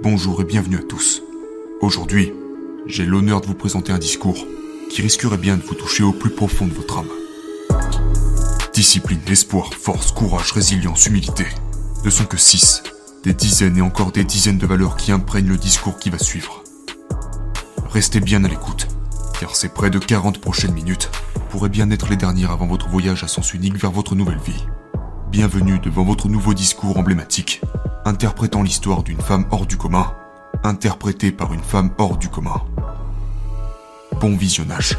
Bonjour et bienvenue à tous. Aujourd'hui, j'ai l'honneur de vous présenter un discours qui risquerait bien de vous toucher au plus profond de votre âme. Discipline, espoir, force, courage, résilience, humilité ne sont que six des dizaines et encore des dizaines de valeurs qui imprègnent le discours qui va suivre. Restez bien à l'écoute, car ces près de 40 prochaines minutes pourraient bien être les dernières avant votre voyage à sens unique vers votre nouvelle vie. Bienvenue devant votre nouveau discours emblématique, interprétant l'histoire d'une femme hors du commun, interprétée par une femme hors du commun. Bon visionnage.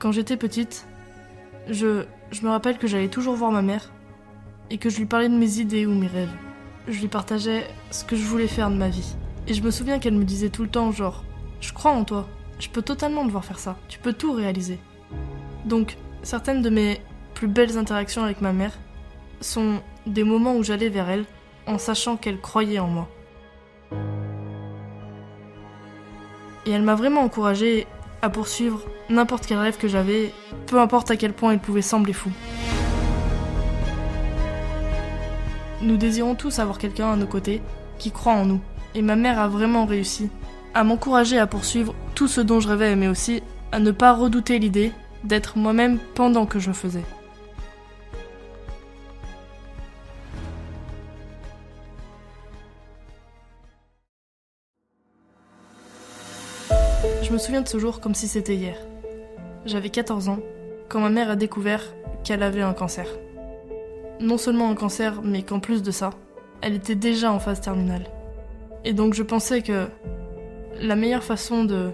Quand j'étais petite, je, me rappelle que j'allais toujours voir ma mère et que je lui parlais de mes idées ou mes rêves. Je lui partageais ce que je voulais faire de ma vie. Et je me souviens qu'elle me disait tout le temps genre Je crois en toi, je peux totalement devoir faire ça, tu peux tout réaliser. Donc, certaines de mes plus belles interactions avec ma mère sont des moments où j'allais vers elle en sachant qu'elle croyait en moi. Et elle m'a vraiment encouragée à poursuivre n'importe quel rêve que j'avais, peu importe à quel point il pouvait sembler fou. Nous désirons tous avoir quelqu'un à nos côtés qui croit en nous, et ma mère a vraiment réussi à m'encourager à poursuivre tout ce dont je rêvais, mais aussi à ne pas redouter l'idée d'être moi-même pendant que je faisais. Je me souviens de ce jour comme si c'était hier. J'avais 14 ans quand ma mère a découvert qu'elle avait un cancer. Non seulement un cancer, mais qu'en plus de ça, elle était déjà en phase terminale. Et donc je pensais que la meilleure façon de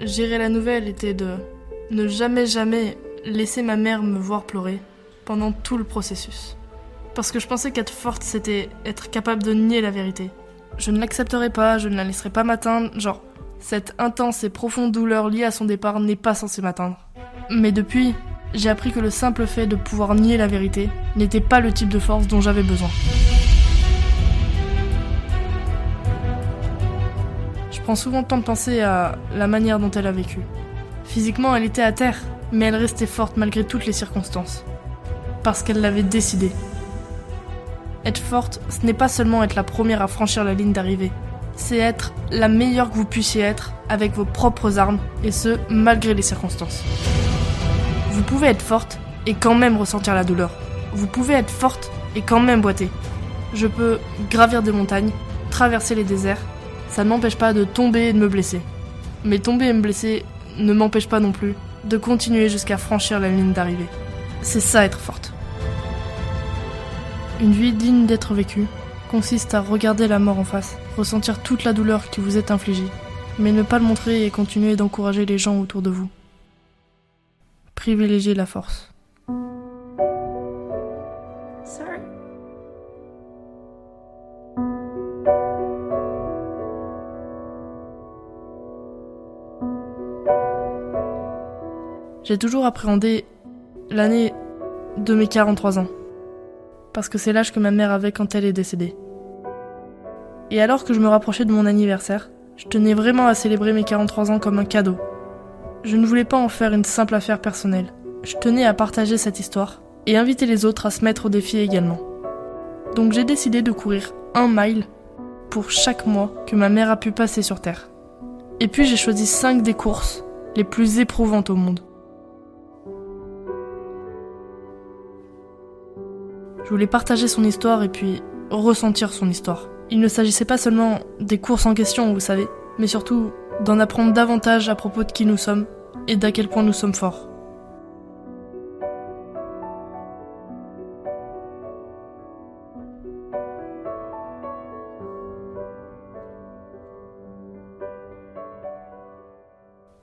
gérer la nouvelle était de ne jamais jamais laisser ma mère me voir pleurer pendant tout le processus. Parce que je pensais qu'être forte, c'était être capable de nier la vérité. Je ne l'accepterai pas, je ne la laisserai pas m'atteindre, genre, cette intense et profonde douleur liée à son départ n'est pas censée m'atteindre. Mais depuis, j'ai appris que le simple fait de pouvoir nier la vérité n'était pas le type de force dont j'avais besoin. Je prends souvent le temps de penser à la manière dont elle a vécu. Physiquement, elle était à terre, mais elle restait forte malgré toutes les circonstances. Parce qu'elle l'avait décidé. Être forte, ce n'est pas seulement être la première à franchir la ligne d'arrivée, c'est être la meilleure que vous puissiez être avec vos propres armes, et ce, malgré les circonstances. Vous pouvez être forte et quand même ressentir la douleur. Vous pouvez être forte et quand même boiter. Je peux gravir des montagnes, traverser les déserts, ça ne m'empêche pas de tomber et de me blesser. Mais tomber et me blesser ne m'empêche pas non plus de continuer jusqu'à franchir la ligne d'arrivée. C'est ça être forte. Une vie digne d'être vécue consiste à regarder la mort en face, ressentir toute la douleur qui vous est infligée, mais ne pas le montrer et continuer d'encourager les gens autour de vous. Privilégiez la force. J'ai toujours appréhendé l'année de mes 43 ans, parce que c'est l'âge que ma mère avait quand elle est décédée. Et alors que je me rapprochais de mon anniversaire, je tenais vraiment à célébrer mes 43 ans comme un cadeau. Je ne voulais pas en faire une simple affaire personnelle. Je tenais à partager cette histoire et inviter les autres à se mettre au défi également. Donc j'ai décidé de courir un mile pour chaque mois que ma mère a pu passer sur Terre. Et puis j'ai choisi 5 des courses les plus éprouvantes au monde. Je voulais partager son histoire et puis ressentir son histoire. Il ne s'agissait pas seulement des courses en question, vous savez, mais surtout d'en apprendre davantage à propos de qui nous sommes et d'à quel point nous sommes forts.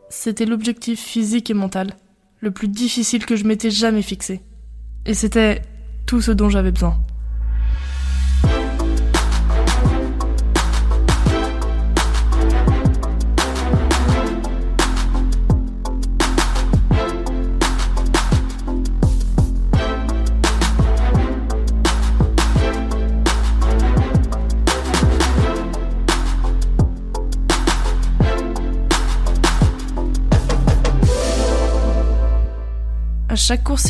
C'était l'objectif physique et mental, le plus difficile que je m'étais jamais fixé. Et c'était tout ce dont j'avais besoin.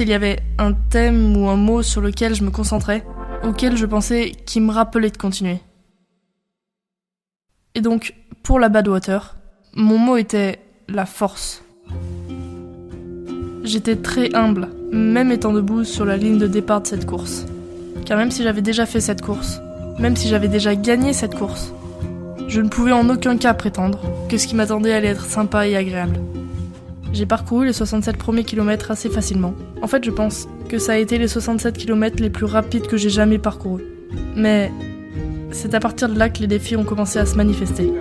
Chaque course, il y avait un thème ou un mot sur lequel je me concentrais, auquel je pensais qui me rappelait de continuer. Et donc, pour la Badwater, mon mot était la force. J'étais très humble, même étant debout sur la ligne de départ de cette course. Car même si j'avais déjà fait cette course, même si j'avais déjà gagné cette course, je ne pouvais en aucun cas prétendre que ce qui m'attendait allait être sympa et agréable. J'ai parcouru les 67 premiers kilomètres assez facilement. En fait, je pense que ça a été les 67 kilomètres les plus rapides que j'ai jamais parcourus. Mais c'est à partir de là que les défis ont commencé à se manifester.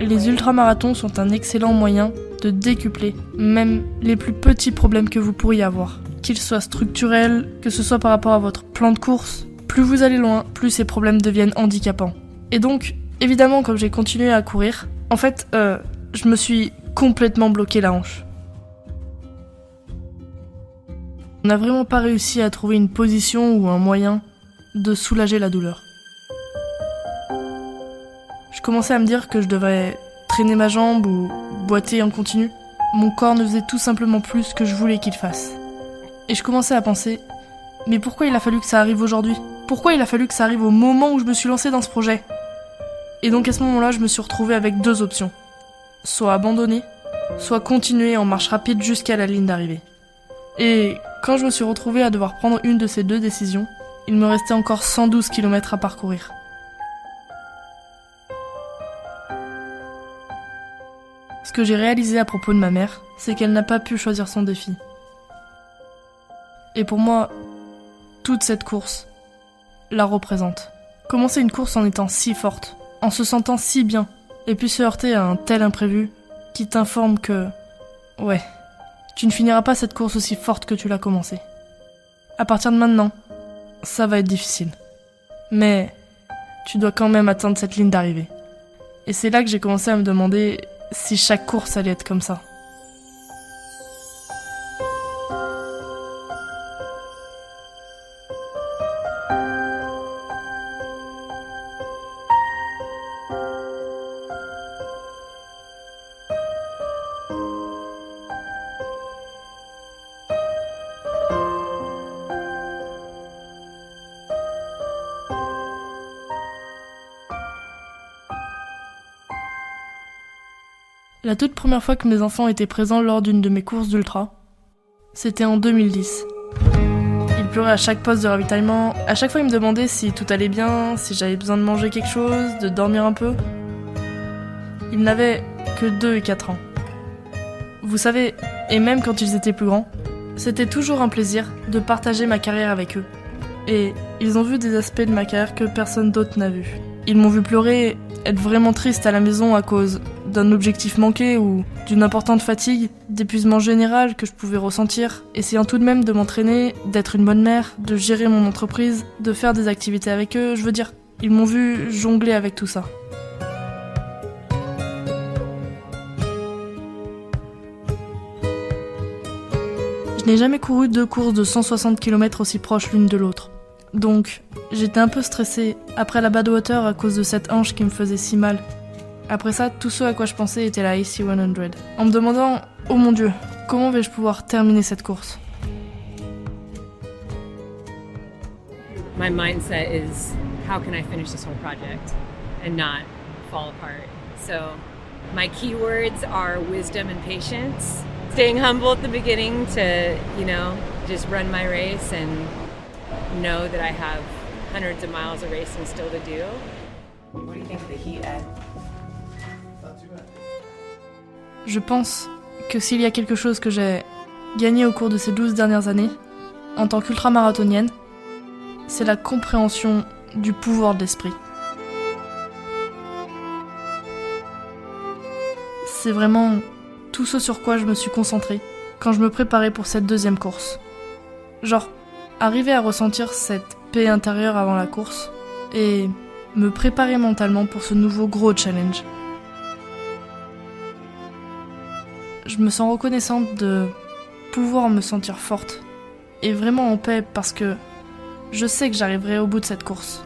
Les ultramarathons sont un excellent moyen de décupler même les plus petits problèmes que vous pourriez avoir. Qu'ils soient structurels, que ce soit par rapport à votre plan de course, plus vous allez loin, plus ces problèmes deviennent handicapants. Et donc, évidemment, comme j'ai continué à courir, en fait, euh, je me suis complètement bloqué la hanche. On n'a vraiment pas réussi à trouver une position ou un moyen de soulager la douleur. Je commençais à me dire que je devrais traîner ma jambe ou boiter en continu. Mon corps ne faisait tout simplement plus ce que je voulais qu'il fasse. Et je commençais à penser, mais pourquoi il a fallu que ça arrive aujourd'hui? Pourquoi il a fallu que ça arrive au moment où je me suis lancé dans ce projet? Et donc à ce moment-là, je me suis retrouvée avec deux options. Soit abandonner, soit continuer en marche rapide jusqu'à la ligne d'arrivée. Et quand je me suis retrouvée à devoir prendre une de ces deux décisions, il me restait encore 112 km à parcourir. Ce que j'ai réalisé à propos de ma mère, c'est qu'elle n'a pas pu choisir son défi. Et pour moi, toute cette course la représente. Commencer une course en étant si forte, en se sentant si bien, et puis se heurter à un tel imprévu qui t'informe que... Ouais, tu ne finiras pas cette course aussi forte que tu l'as commencée. À partir de maintenant, ça va être difficile. Mais tu dois quand même atteindre cette ligne d'arrivée. Et c'est là que j'ai commencé à me demander si chaque course allait être comme ça. La toute première fois que mes enfants étaient présents lors d'une de mes courses d'ultra, c'était en 2010. Ils pleuraient à chaque poste de ravitaillement. À chaque fois, ils me demandaient si tout allait bien, si j'avais besoin de manger quelque chose, de dormir un peu. Ils n'avaient que 2 et 4 ans. Vous savez, et même quand ils étaient plus grands, c'était toujours un plaisir de partager ma carrière avec eux. Et ils ont vu des aspects de ma carrière que personne d'autre n'a vu. Ils m'ont vu pleurer, être vraiment triste à la maison à cause d'un objectif manqué ou d'une importante fatigue, d'épuisement général que je pouvais ressentir, essayant tout de même de m'entraîner, d'être une bonne mère, de gérer mon entreprise, de faire des activités avec eux, je veux dire, ils m'ont vu jongler avec tout ça. Je n'ai jamais couru deux courses de 160 km aussi proches l'une de l'autre. Donc, j'étais un peu stressée après la Badwater à cause de cette hanche qui me faisait si mal. Après ça, tout ce à quoi je pensais était la AC 100. En me demandant, oh mon dieu, comment vais-je pouvoir terminer cette course? My mindset is how can I finish this whole project and not fall apart? So, my keywords are wisdom and patience. Staying humble at the beginning to, you know, just run my race and know that I have hundreds of miles of racing still to do. What do you think of the heat, Ed? Je pense que s'il y a quelque chose que j'ai gagné au cours de ces 12 dernières années, en tant qu'ultramarathonienne, c'est la compréhension du pouvoir de l'esprit. C'est vraiment tout ce sur quoi je me suis concentrée quand je me préparais pour cette deuxième course. Genre, arriver à ressentir cette paix intérieure avant la course et me préparer mentalement pour ce nouveau gros challenge. Je me sens reconnaissante de pouvoir me sentir forte et vraiment en paix parce que je sais que j'arriverai au bout de cette course.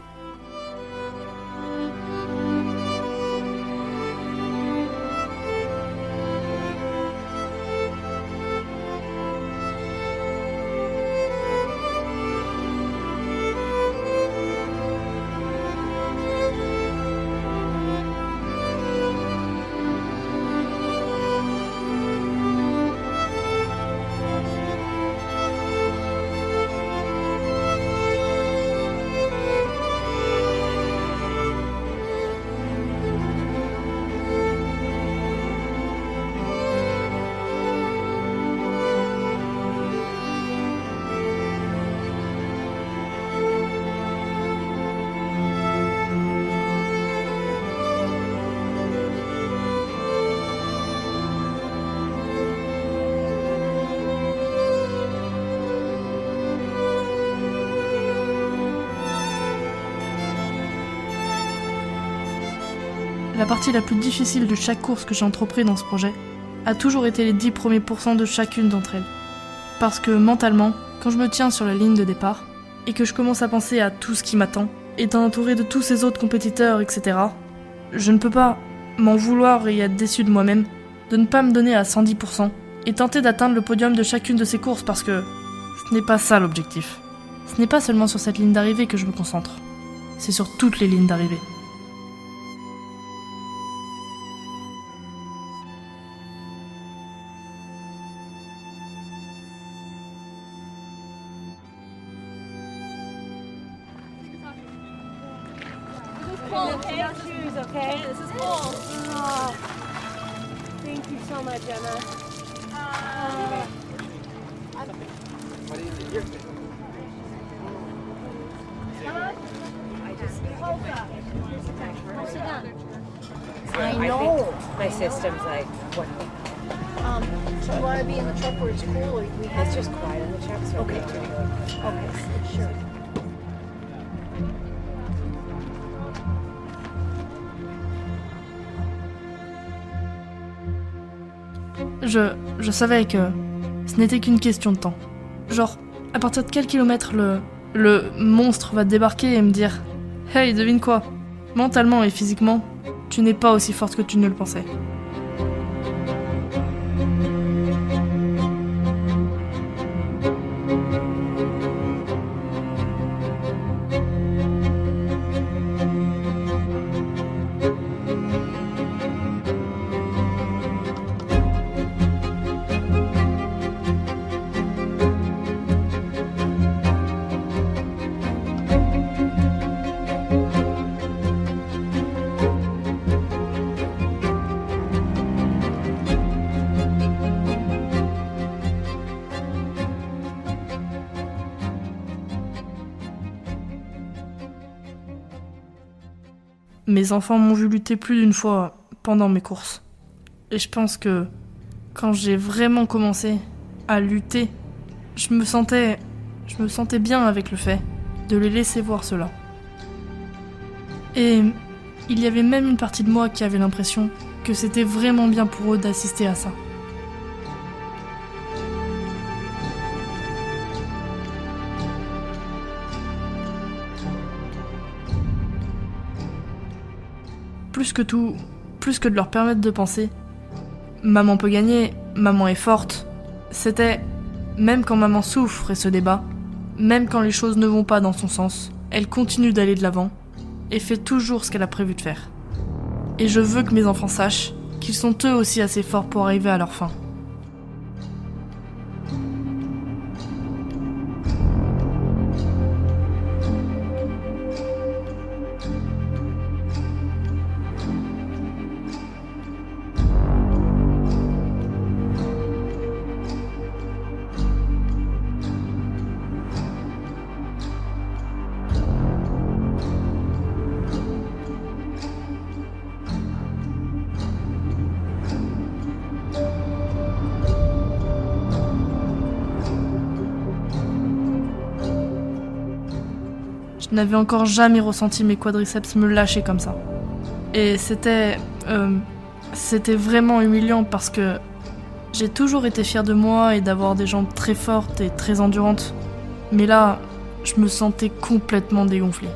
La partie la plus difficile de chaque course que j'ai entrepris dans ce projet a toujours été les 10 premiers pourcents de chacune d'entre elles. Parce que mentalement, quand je me tiens sur la ligne de départ, et que je commence à penser à tout ce qui m'attend, étant entouré de tous ces autres compétiteurs, etc., je ne peux pas m'en vouloir et être déçu de moi-même de ne pas me donner à 110% et tenter d'atteindre le podium de chacune de ces courses parce que ce n'est pas ça l'objectif. Ce n'est pas seulement sur cette ligne d'arrivée que je me concentre, c'est sur toutes les lignes d'arrivée. Savais que ce n'était qu'une question de temps. Genre, à partir de quel kilomètre le, le monstre va débarquer et me dire Hey, devine quoi Mentalement et physiquement, tu n'es pas aussi forte que tu ne le pensais. Mes enfants m'ont vu lutter plus d'une fois pendant mes courses. Et je pense que quand j'ai vraiment commencé à lutter, je me sentais je me sentais bien avec le fait de les laisser voir cela. Et il y avait même une partie de moi qui avait l'impression que c'était vraiment bien pour eux d'assister à ça. Que tout, plus que de leur permettre de penser, maman peut gagner, maman est forte, c'était, même quand maman souffre et se débat, même quand les choses ne vont pas dans son sens, elle continue d'aller de l'avant et fait toujours ce qu'elle a prévu de faire. Et je veux que mes enfants sachent qu'ils sont eux aussi assez forts pour arriver à leur fin. N'avais encore jamais ressenti mes quadriceps me lâcher comme ça. Et c'était. euh, c'était vraiment humiliant parce que J'ai toujours été fière de moi et d'avoir des jambes très fortes et très endurantes. Mais là, je me sentais complètement dégonflée.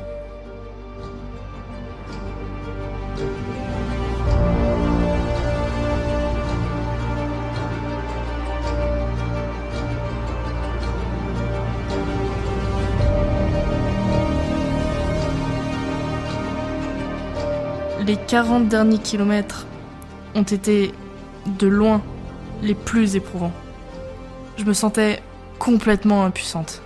Les 40 derniers kilomètres ont été, de loin, les plus éprouvants. Je me sentais complètement impuissante.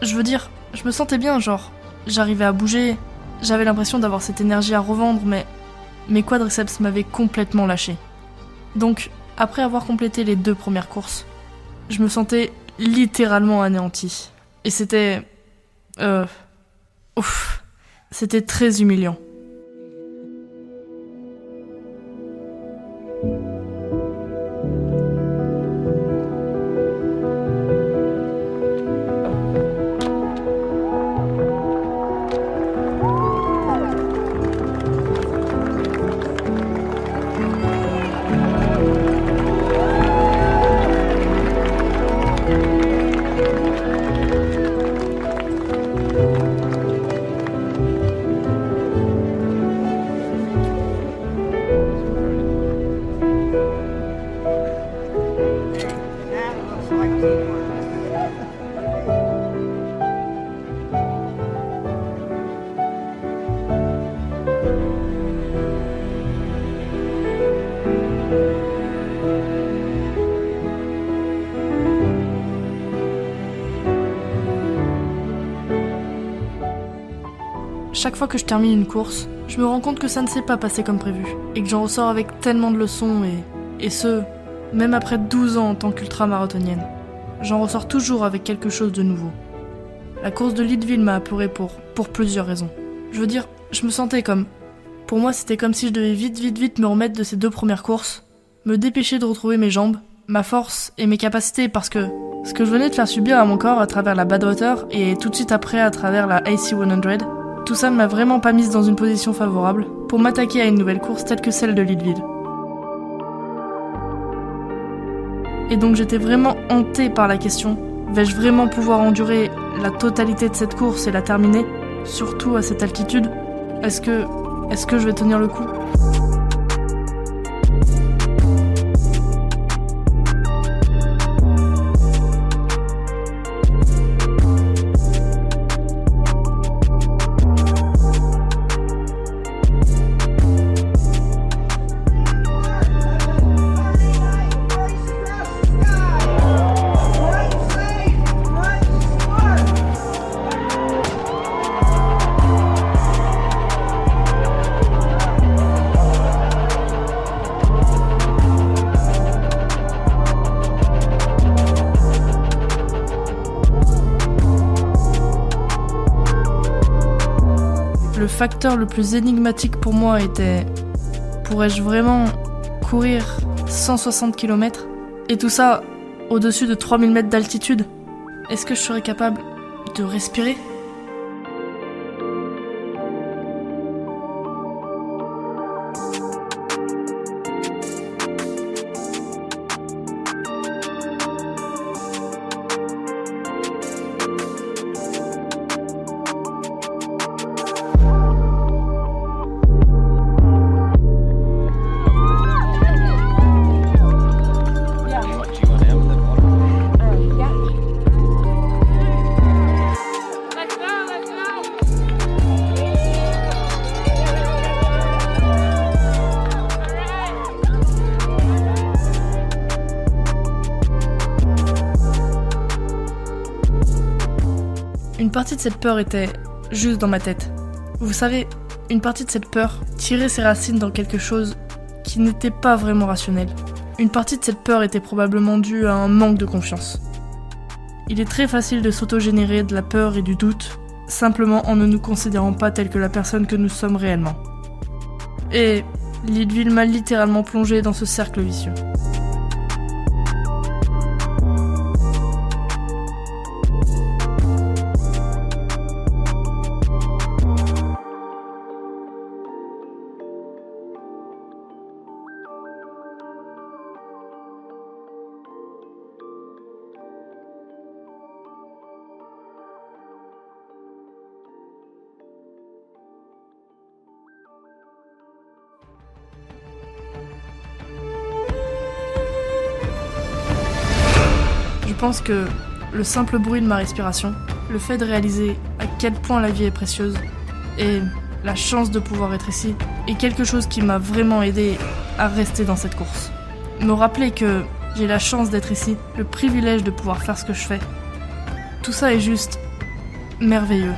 Je veux dire, je me sentais bien, genre, j'arrivais à bouger, j'avais l'impression d'avoir cette énergie à revendre, mais mes quadriceps m'avaient complètement lâché. Donc, après avoir complété les deux premières courses, je me sentais littéralement anéantie. Et c'était... Euh... Ouf. C'était très humiliant. Chaque fois que je termine une course, je me rends compte que ça ne s'est pas passé comme prévu, et que j'en ressors avec tellement de leçons, et, et ce, même après 12 ans en tant qu'ultra-marathonienne. J'en ressors toujours avec quelque chose de nouveau. La course de Leadville m'a apeuré pour, pour plusieurs raisons. Je veux dire, je me sentais comme... Pour moi, c'était comme si je devais vite, vite, vite me remettre de ces deux premières courses, me dépêcher de retrouver mes jambes, ma force et mes capacités parce que ce que je venais de faire subir à mon corps à travers la Badwater et tout de suite après à travers la AC100, tout ça ne m'a vraiment pas mise dans une position favorable pour m'attaquer à une nouvelle course telle que celle de Leadville. Et donc j'étais vraiment hantée par la question vais-je vraiment pouvoir endurer la totalité de cette course et la terminer, surtout à cette altitude? Est-ce que est-ce que je vais tenir le coup? Facteur le plus énigmatique pour moi était pourrais-je vraiment courir 160 km Et tout ça au-dessus de 3000 mètres d'altitude. Est-ce que je serais capable de respirer? Partie de cette peur était juste dans ma tête. Vous savez, une partie de cette peur tirait ses racines dans quelque chose qui n'était pas vraiment rationnel. Une partie de cette peur était probablement due à un manque de confiance. Il est très facile de s'autogénérer de la peur et du doute, simplement en ne nous considérant pas telle que la personne que nous sommes réellement. Et Leadville m'a littéralement plongé dans ce cercle vicieux. Pense que le simple bruit de ma respiration, le fait de réaliser à quel point la vie est précieuse et la chance de pouvoir être ici est quelque chose qui m'a vraiment aidé à rester dans cette course. Me rappeler que j'ai la chance d'être ici, le privilège de pouvoir faire ce que je fais. Tout ça est juste merveilleux.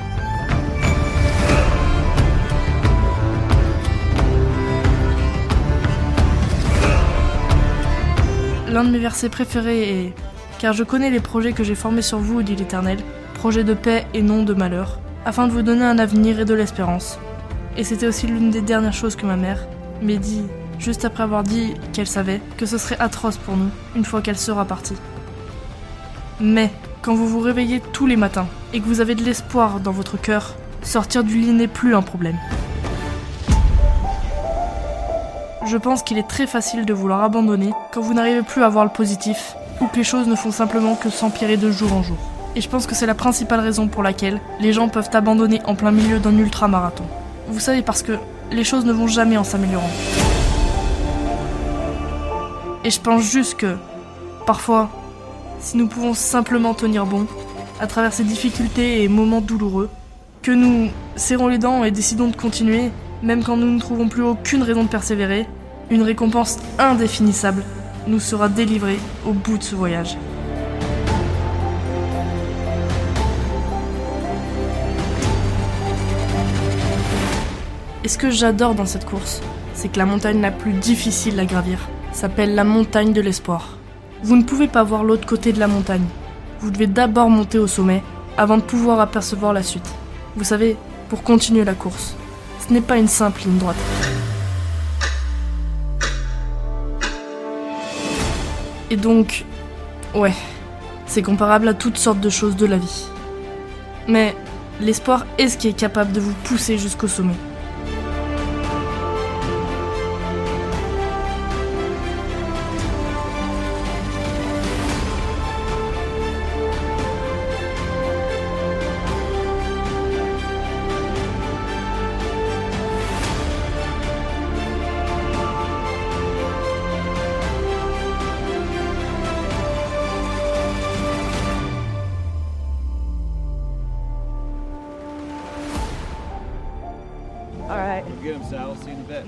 L'un de mes versets préférés est Car je connais les projets que j'ai formés sur vous, dit l'Éternel, projets de paix et non de malheur, afin de vous donner un avenir et de l'espérance. Et c'était aussi l'une des dernières choses que ma mère m'a dit, juste après avoir dit qu'elle savait que ce serait atroce pour nous une fois qu'elle sera partie. Mais, quand vous vous réveillez tous les matins et que vous avez de l'espoir dans votre cœur, sortir du lit n'est plus un problème. Je pense qu'il est très facile de vouloir abandonner quand vous n'arrivez plus à voir le positif ou que les choses ne font simplement que s'empirer de jour en jour. Et je pense que c'est la principale raison pour laquelle les gens peuvent abandonner en plein milieu d'un ultra-marathon. Vous savez, parce que les choses ne vont jamais en s'améliorant. Et je pense juste que, parfois, si nous pouvons simplement tenir bon, à travers ces difficultés et moments douloureux, que nous serrons les dents et décidons de continuer, même quand nous ne trouvons plus aucune raison de persévérer, une récompense indéfinissable nous sera délivrée au bout de ce voyage. Et ce que j'adore dans cette course, c'est que la montagne la plus difficile à gravir s'appelle la montagne de l'espoir. Vous ne pouvez pas voir l'autre côté de la montagne. Vous devez d'abord monter au sommet avant de pouvoir apercevoir la suite. Vous savez, pour continuer la course, ce n'est pas une simple ligne droite. Et donc, ouais, c'est comparable à toutes sortes de choses de la vie. Mais l'espoir est ce qui est capable de vous pousser jusqu'au sommet.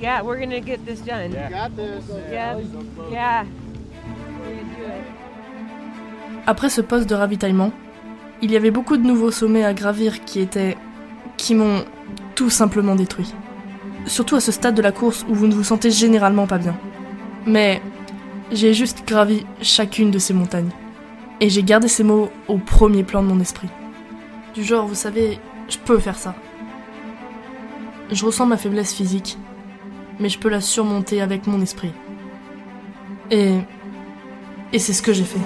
Yeah, we're gonna get this done. Yeah. Got this. Yeah. Yeah. We're gonna do it. Après ce poste de ravitaillement, il y avait beaucoup de nouveaux sommets à gravir qui étaient. qui m'ont tout simplement détruit. Surtout à ce stade de la course où vous ne vous sentez généralement pas bien. Mais j'ai juste gravi chacune de ces montagnes. Et j'ai gardé ces mots au premier plan de mon esprit. Du genre, vous savez, je peux faire ça. Je ressens ma faiblesse physique, mais je peux la surmonter avec mon esprit. Et. Et c'est ce que j'ai fait.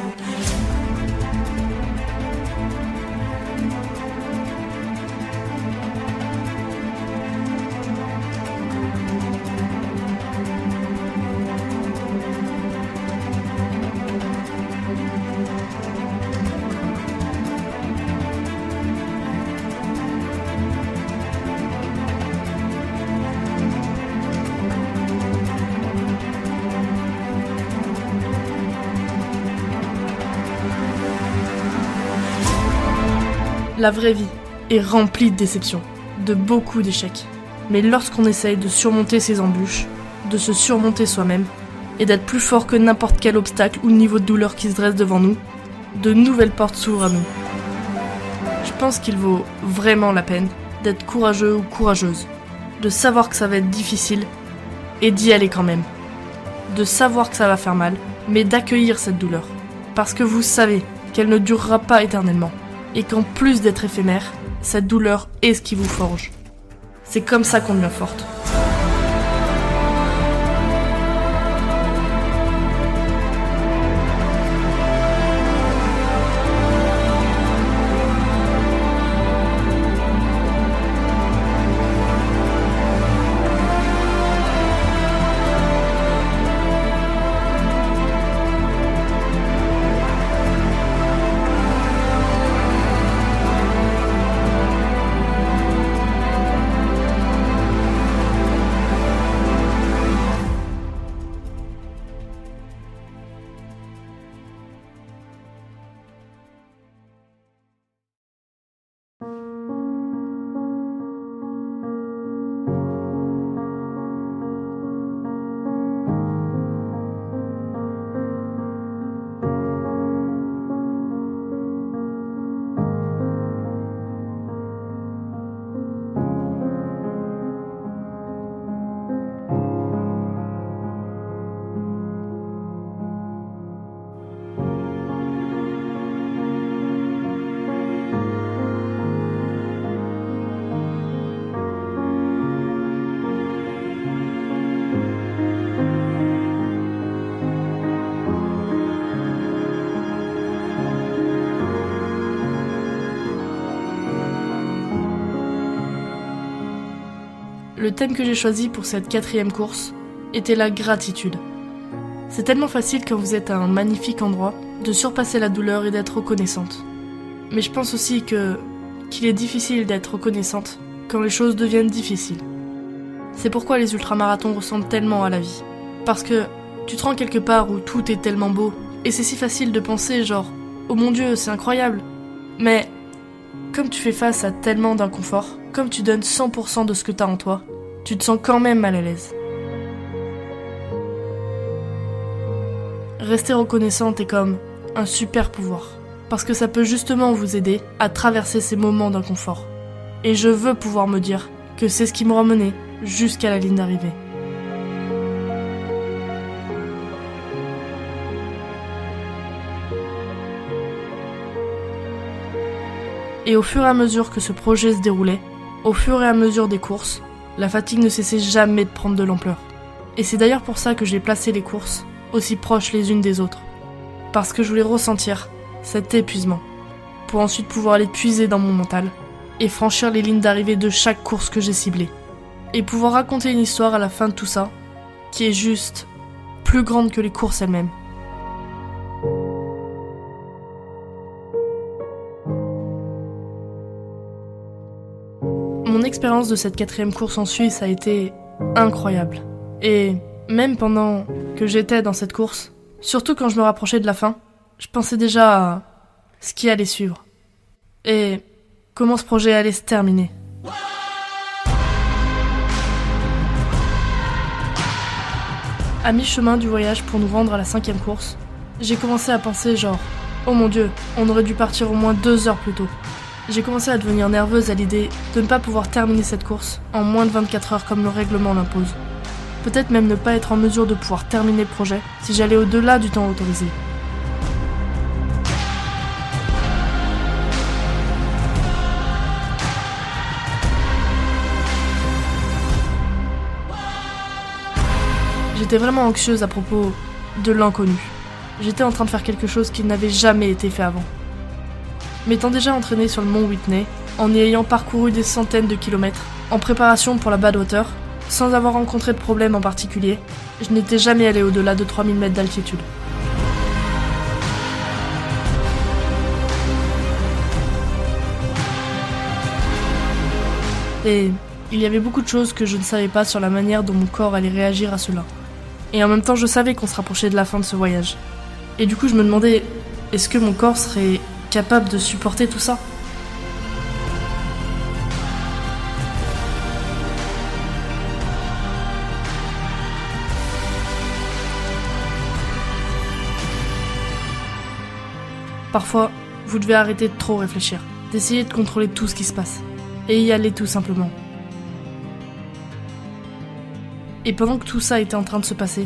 La vraie vie est remplie de déceptions, de beaucoup d'échecs. Mais lorsqu'on essaye de surmonter ces embûches, de se surmonter soi-même, et d'être plus fort que n'importe quel obstacle ou niveau de douleur qui se dresse devant nous, de nouvelles portes s'ouvrent à nous. Je pense qu'il vaut vraiment la peine d'être courageux ou courageuse, de savoir que ça va être difficile et d'y aller quand même, de savoir que ça va faire mal, mais d'accueillir cette douleur, parce que vous savez qu'elle ne durera pas éternellement et qu'en plus d'être éphémère, cette douleur est ce qui vous forge. C'est comme ça qu'on devient forte. Le thème que j'ai choisi pour cette quatrième course était la gratitude. C'est tellement facile quand vous êtes à un magnifique endroit de surpasser la douleur et d'être reconnaissante. Mais je pense aussi que qu'il est difficile d'être reconnaissante quand les choses deviennent difficiles. C'est pourquoi les ultramarathons ressemblent tellement à la vie. Parce que tu te rends quelque part où tout est tellement beau, et c'est si facile de penser genre Oh mon dieu, c'est incroyable. Mais comme tu fais face à tellement d'inconfort, comme tu donnes 100% de ce que t'as en toi, tu te sens quand même mal à l'aise. Rester reconnaissante est comme un super pouvoir, parce que ça peut justement vous aider à traverser ces moments d'inconfort. Et je veux pouvoir me dire que c'est ce qui m'aura mené jusqu'à la ligne d'arrivée. Et au fur et à mesure que ce projet se déroulait, au fur et à mesure des courses, la fatigue ne cessait jamais de prendre de l'ampleur. Et c'est d'ailleurs pour ça que j'ai placé les courses aussi proches les unes des autres. Parce que je voulais ressentir cet épuisement, pour ensuite pouvoir les puiser dans mon mental et franchir les lignes d'arrivée de chaque course que j'ai ciblée. Et pouvoir raconter une histoire à la fin de tout ça, qui est juste plus grande que les courses elles-mêmes. Mon expérience de cette quatrième course en Suisse a été incroyable. Et même pendant que j'étais dans cette course, surtout quand je me rapprochais de la fin, je pensais déjà à ce qui allait suivre. Et comment ce projet allait se terminer. À mi-chemin du voyage pour nous rendre à la cinquième course, j'ai commencé à penser genre, oh mon dieu, on aurait dû partir au moins deux heures plus tôt. J'ai commencé à devenir nerveuse à l'idée de ne pas pouvoir terminer cette course en moins de 24 heures comme le règlement l'impose. Peut-être même ne pas être en mesure de pouvoir terminer le projet si j'allais au-delà du temps autorisé. J'étais vraiment anxieuse à propos de l'inconnu. J'étais en train de faire quelque chose qui n'avait jamais été fait avant. M'étant déjà entraînée sur le mont Whitney, en y ayant parcouru des centaines de kilomètres, en préparation pour la Badwater, sans avoir rencontré de problème en particulier, je n'étais jamais allée au-delà de 3000 mètres d'altitude. Et il y avait beaucoup de choses que je ne savais pas sur la manière dont mon corps allait réagir à cela. Et en même temps, je savais qu'on se rapprochait de la fin de ce voyage. Et du coup, je me demandais, est-ce que mon corps serait capable de supporter tout ça Parfois, vous devez arrêter de trop réfléchir, d'essayer de contrôler tout ce qui se passe, et y aller tout simplement. Et pendant que tout ça était en train de se passer,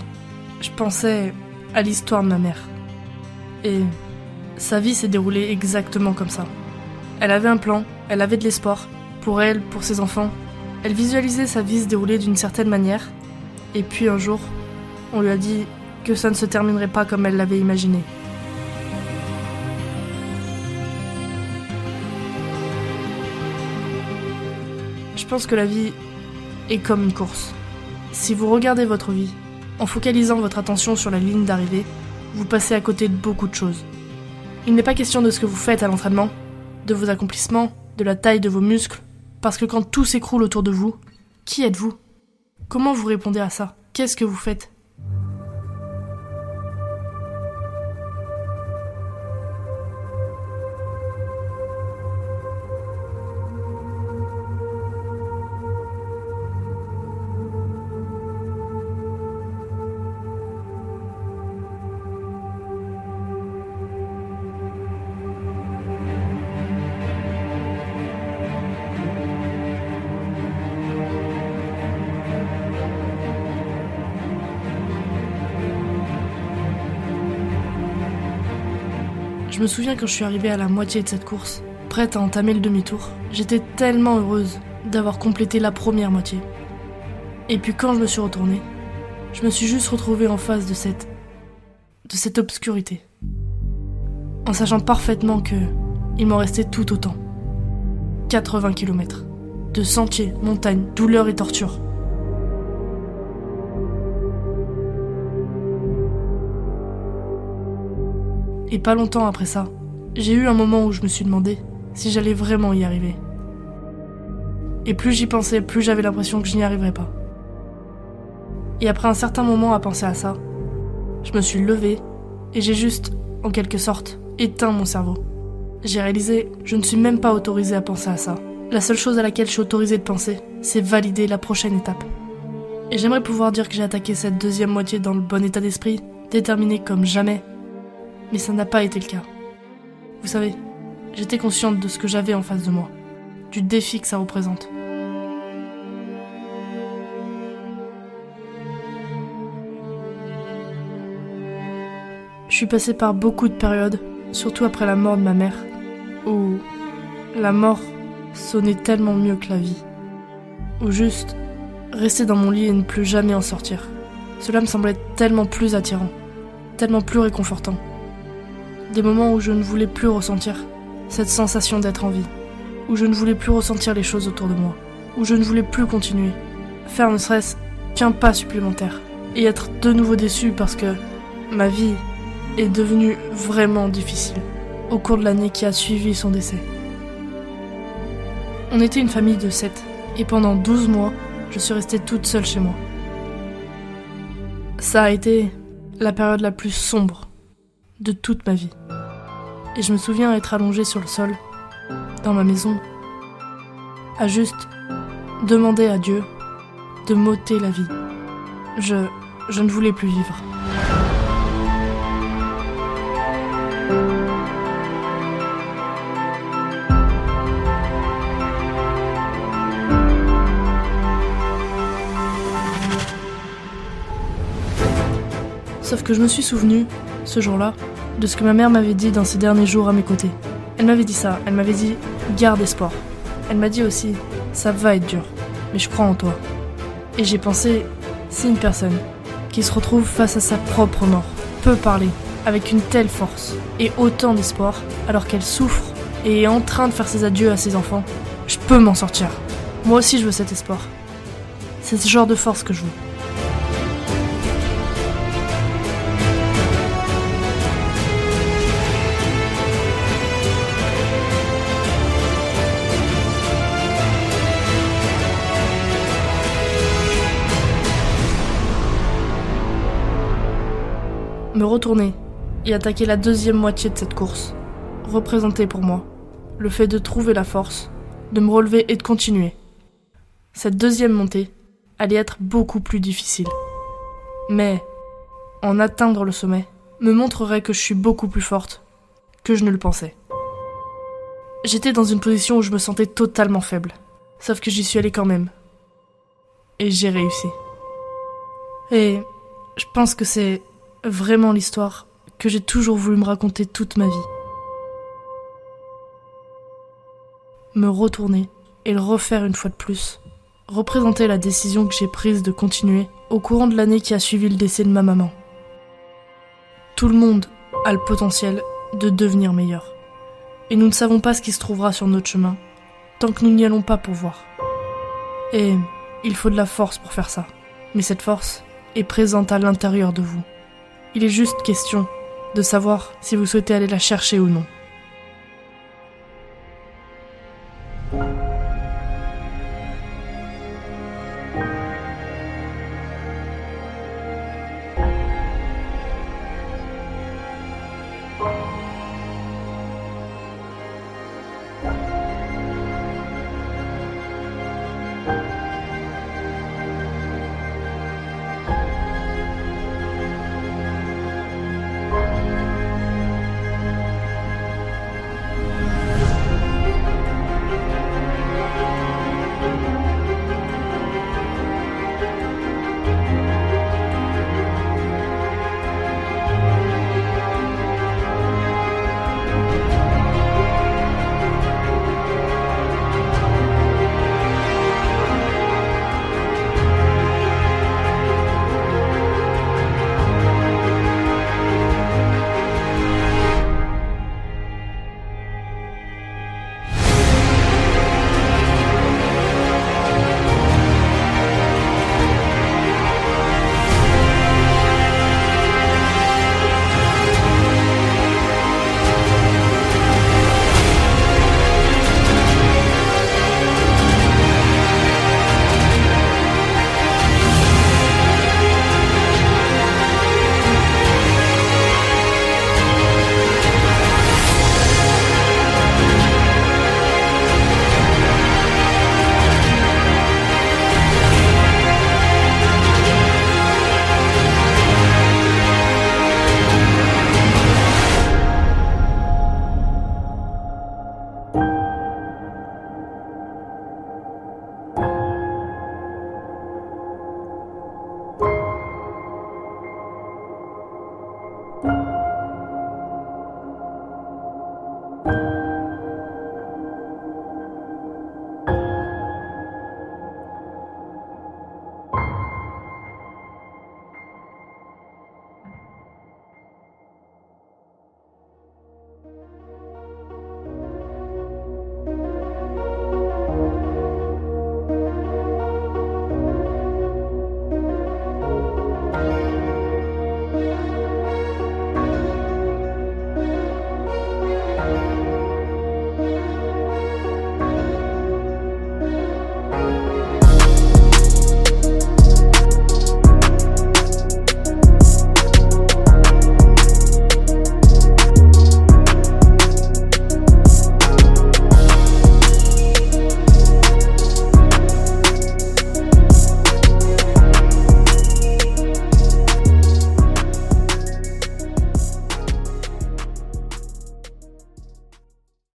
je pensais à l'histoire de ma mère. Et sa vie s'est déroulée exactement comme ça. Elle avait un plan, elle avait de l'espoir, pour elle, pour ses enfants. Elle visualisait sa vie se dérouler d'une certaine manière, et puis un jour, on lui a dit que ça ne se terminerait pas comme elle l'avait imaginé. Je pense que la vie est comme une course. Si vous regardez votre vie, en focalisant votre attention sur la ligne d'arrivée, vous passez à côté de beaucoup de choses. Il n'est pas question de ce que vous faites à l'entraînement, de vos accomplissements, de la taille de vos muscles, parce que quand tout s'écroule autour de vous, qui êtes-vous? Comment vous répondez à ça? Qu'est-ce que vous faites? Je me souviens quand je suis arrivée à la moitié de cette course, prête à entamer le demi-tour, j'étais tellement heureuse d'avoir complété la première moitié. Et puis quand je me suis retournée, je me suis juste retrouvée en face de cette de cette obscurité. En sachant parfaitement que il m'en restait tout autant. 80 km de sentiers, montagnes, douleurs et tortures. Et pas longtemps après ça, j'ai eu un moment où je me suis demandé si j'allais vraiment y arriver. Et plus j'y pensais, plus j'avais l'impression que je n'y arriverais pas. Et après un certain moment à penser à ça, je me suis levée et j'ai juste, en quelque sorte, éteint mon cerveau. J'ai réalisé, je ne suis même pas autorisée à penser à ça. La seule chose à laquelle je suis autorisée de penser, c'est valider la prochaine étape. Et j'aimerais pouvoir dire que j'ai attaqué cette deuxième moitié dans le bon état d'esprit, déterminé comme jamais. Mais ça n'a pas été le cas. Vous savez, j'étais consciente de ce que j'avais en face de moi, du défi que ça représente. Je suis passée par beaucoup de périodes, surtout après la mort de ma mère, où la mort sonnait tellement mieux que la vie. Ou juste rester dans mon lit et ne plus jamais en sortir. Cela me semblait tellement plus attirant, tellement plus réconfortant. Des moments où je ne voulais plus ressentir cette sensation d'être en vie, où je ne voulais plus ressentir les choses autour de moi, où je ne voulais plus continuer, faire ne serait-ce qu'un pas supplémentaire, et être de nouveau déçu parce que ma vie est devenue vraiment difficile au cours de l'année qui a suivi son décès. On était une famille de sept, et pendant 12 mois, je suis restée toute seule chez moi. Ça a été la période la plus sombre de toute ma vie. Et je me souviens être allongée sur le sol, dans ma maison, à juste demander à Dieu de m'ôter la vie. Je, je ne voulais plus vivre. Sauf que je me suis souvenu, ce jour-là, de ce que ma mère m'avait dit dans ces derniers jours à mes côtés. Elle m'avait dit ça, elle m'avait dit garde espoir. Elle m'a dit aussi ça va être dur, mais je crois en toi. Et j'ai pensé si une personne qui se retrouve face à sa propre mort peut parler avec une telle force et autant d'espoir alors qu'elle souffre et est en train de faire ses adieux à ses enfants, je peux m'en sortir. Moi aussi je veux cet espoir. C'est ce genre de force que je veux. Me retourner et attaquer la deuxième moitié de cette course représentait pour moi le fait de trouver la force, de me relever et de continuer. Cette deuxième montée allait être beaucoup plus difficile. Mais en atteindre le sommet me montrerait que je suis beaucoup plus forte que je ne le pensais. J'étais dans une position où je me sentais totalement faible, sauf que j'y suis allée quand même. Et j'ai réussi. Et je pense que c'est vraiment l'histoire que j'ai toujours voulu me raconter toute ma vie. Me retourner et le refaire une fois de plus. Représenter la décision que j'ai prise de continuer au courant de l'année qui a suivi le décès de ma maman. Tout le monde a le potentiel de devenir meilleur. Et nous ne savons pas ce qui se trouvera sur notre chemin tant que nous n'y allons pas pour voir. Et il faut de la force pour faire ça. Mais cette force est présente à l'intérieur de vous. Il est juste question de savoir si vous souhaitez aller la chercher ou non.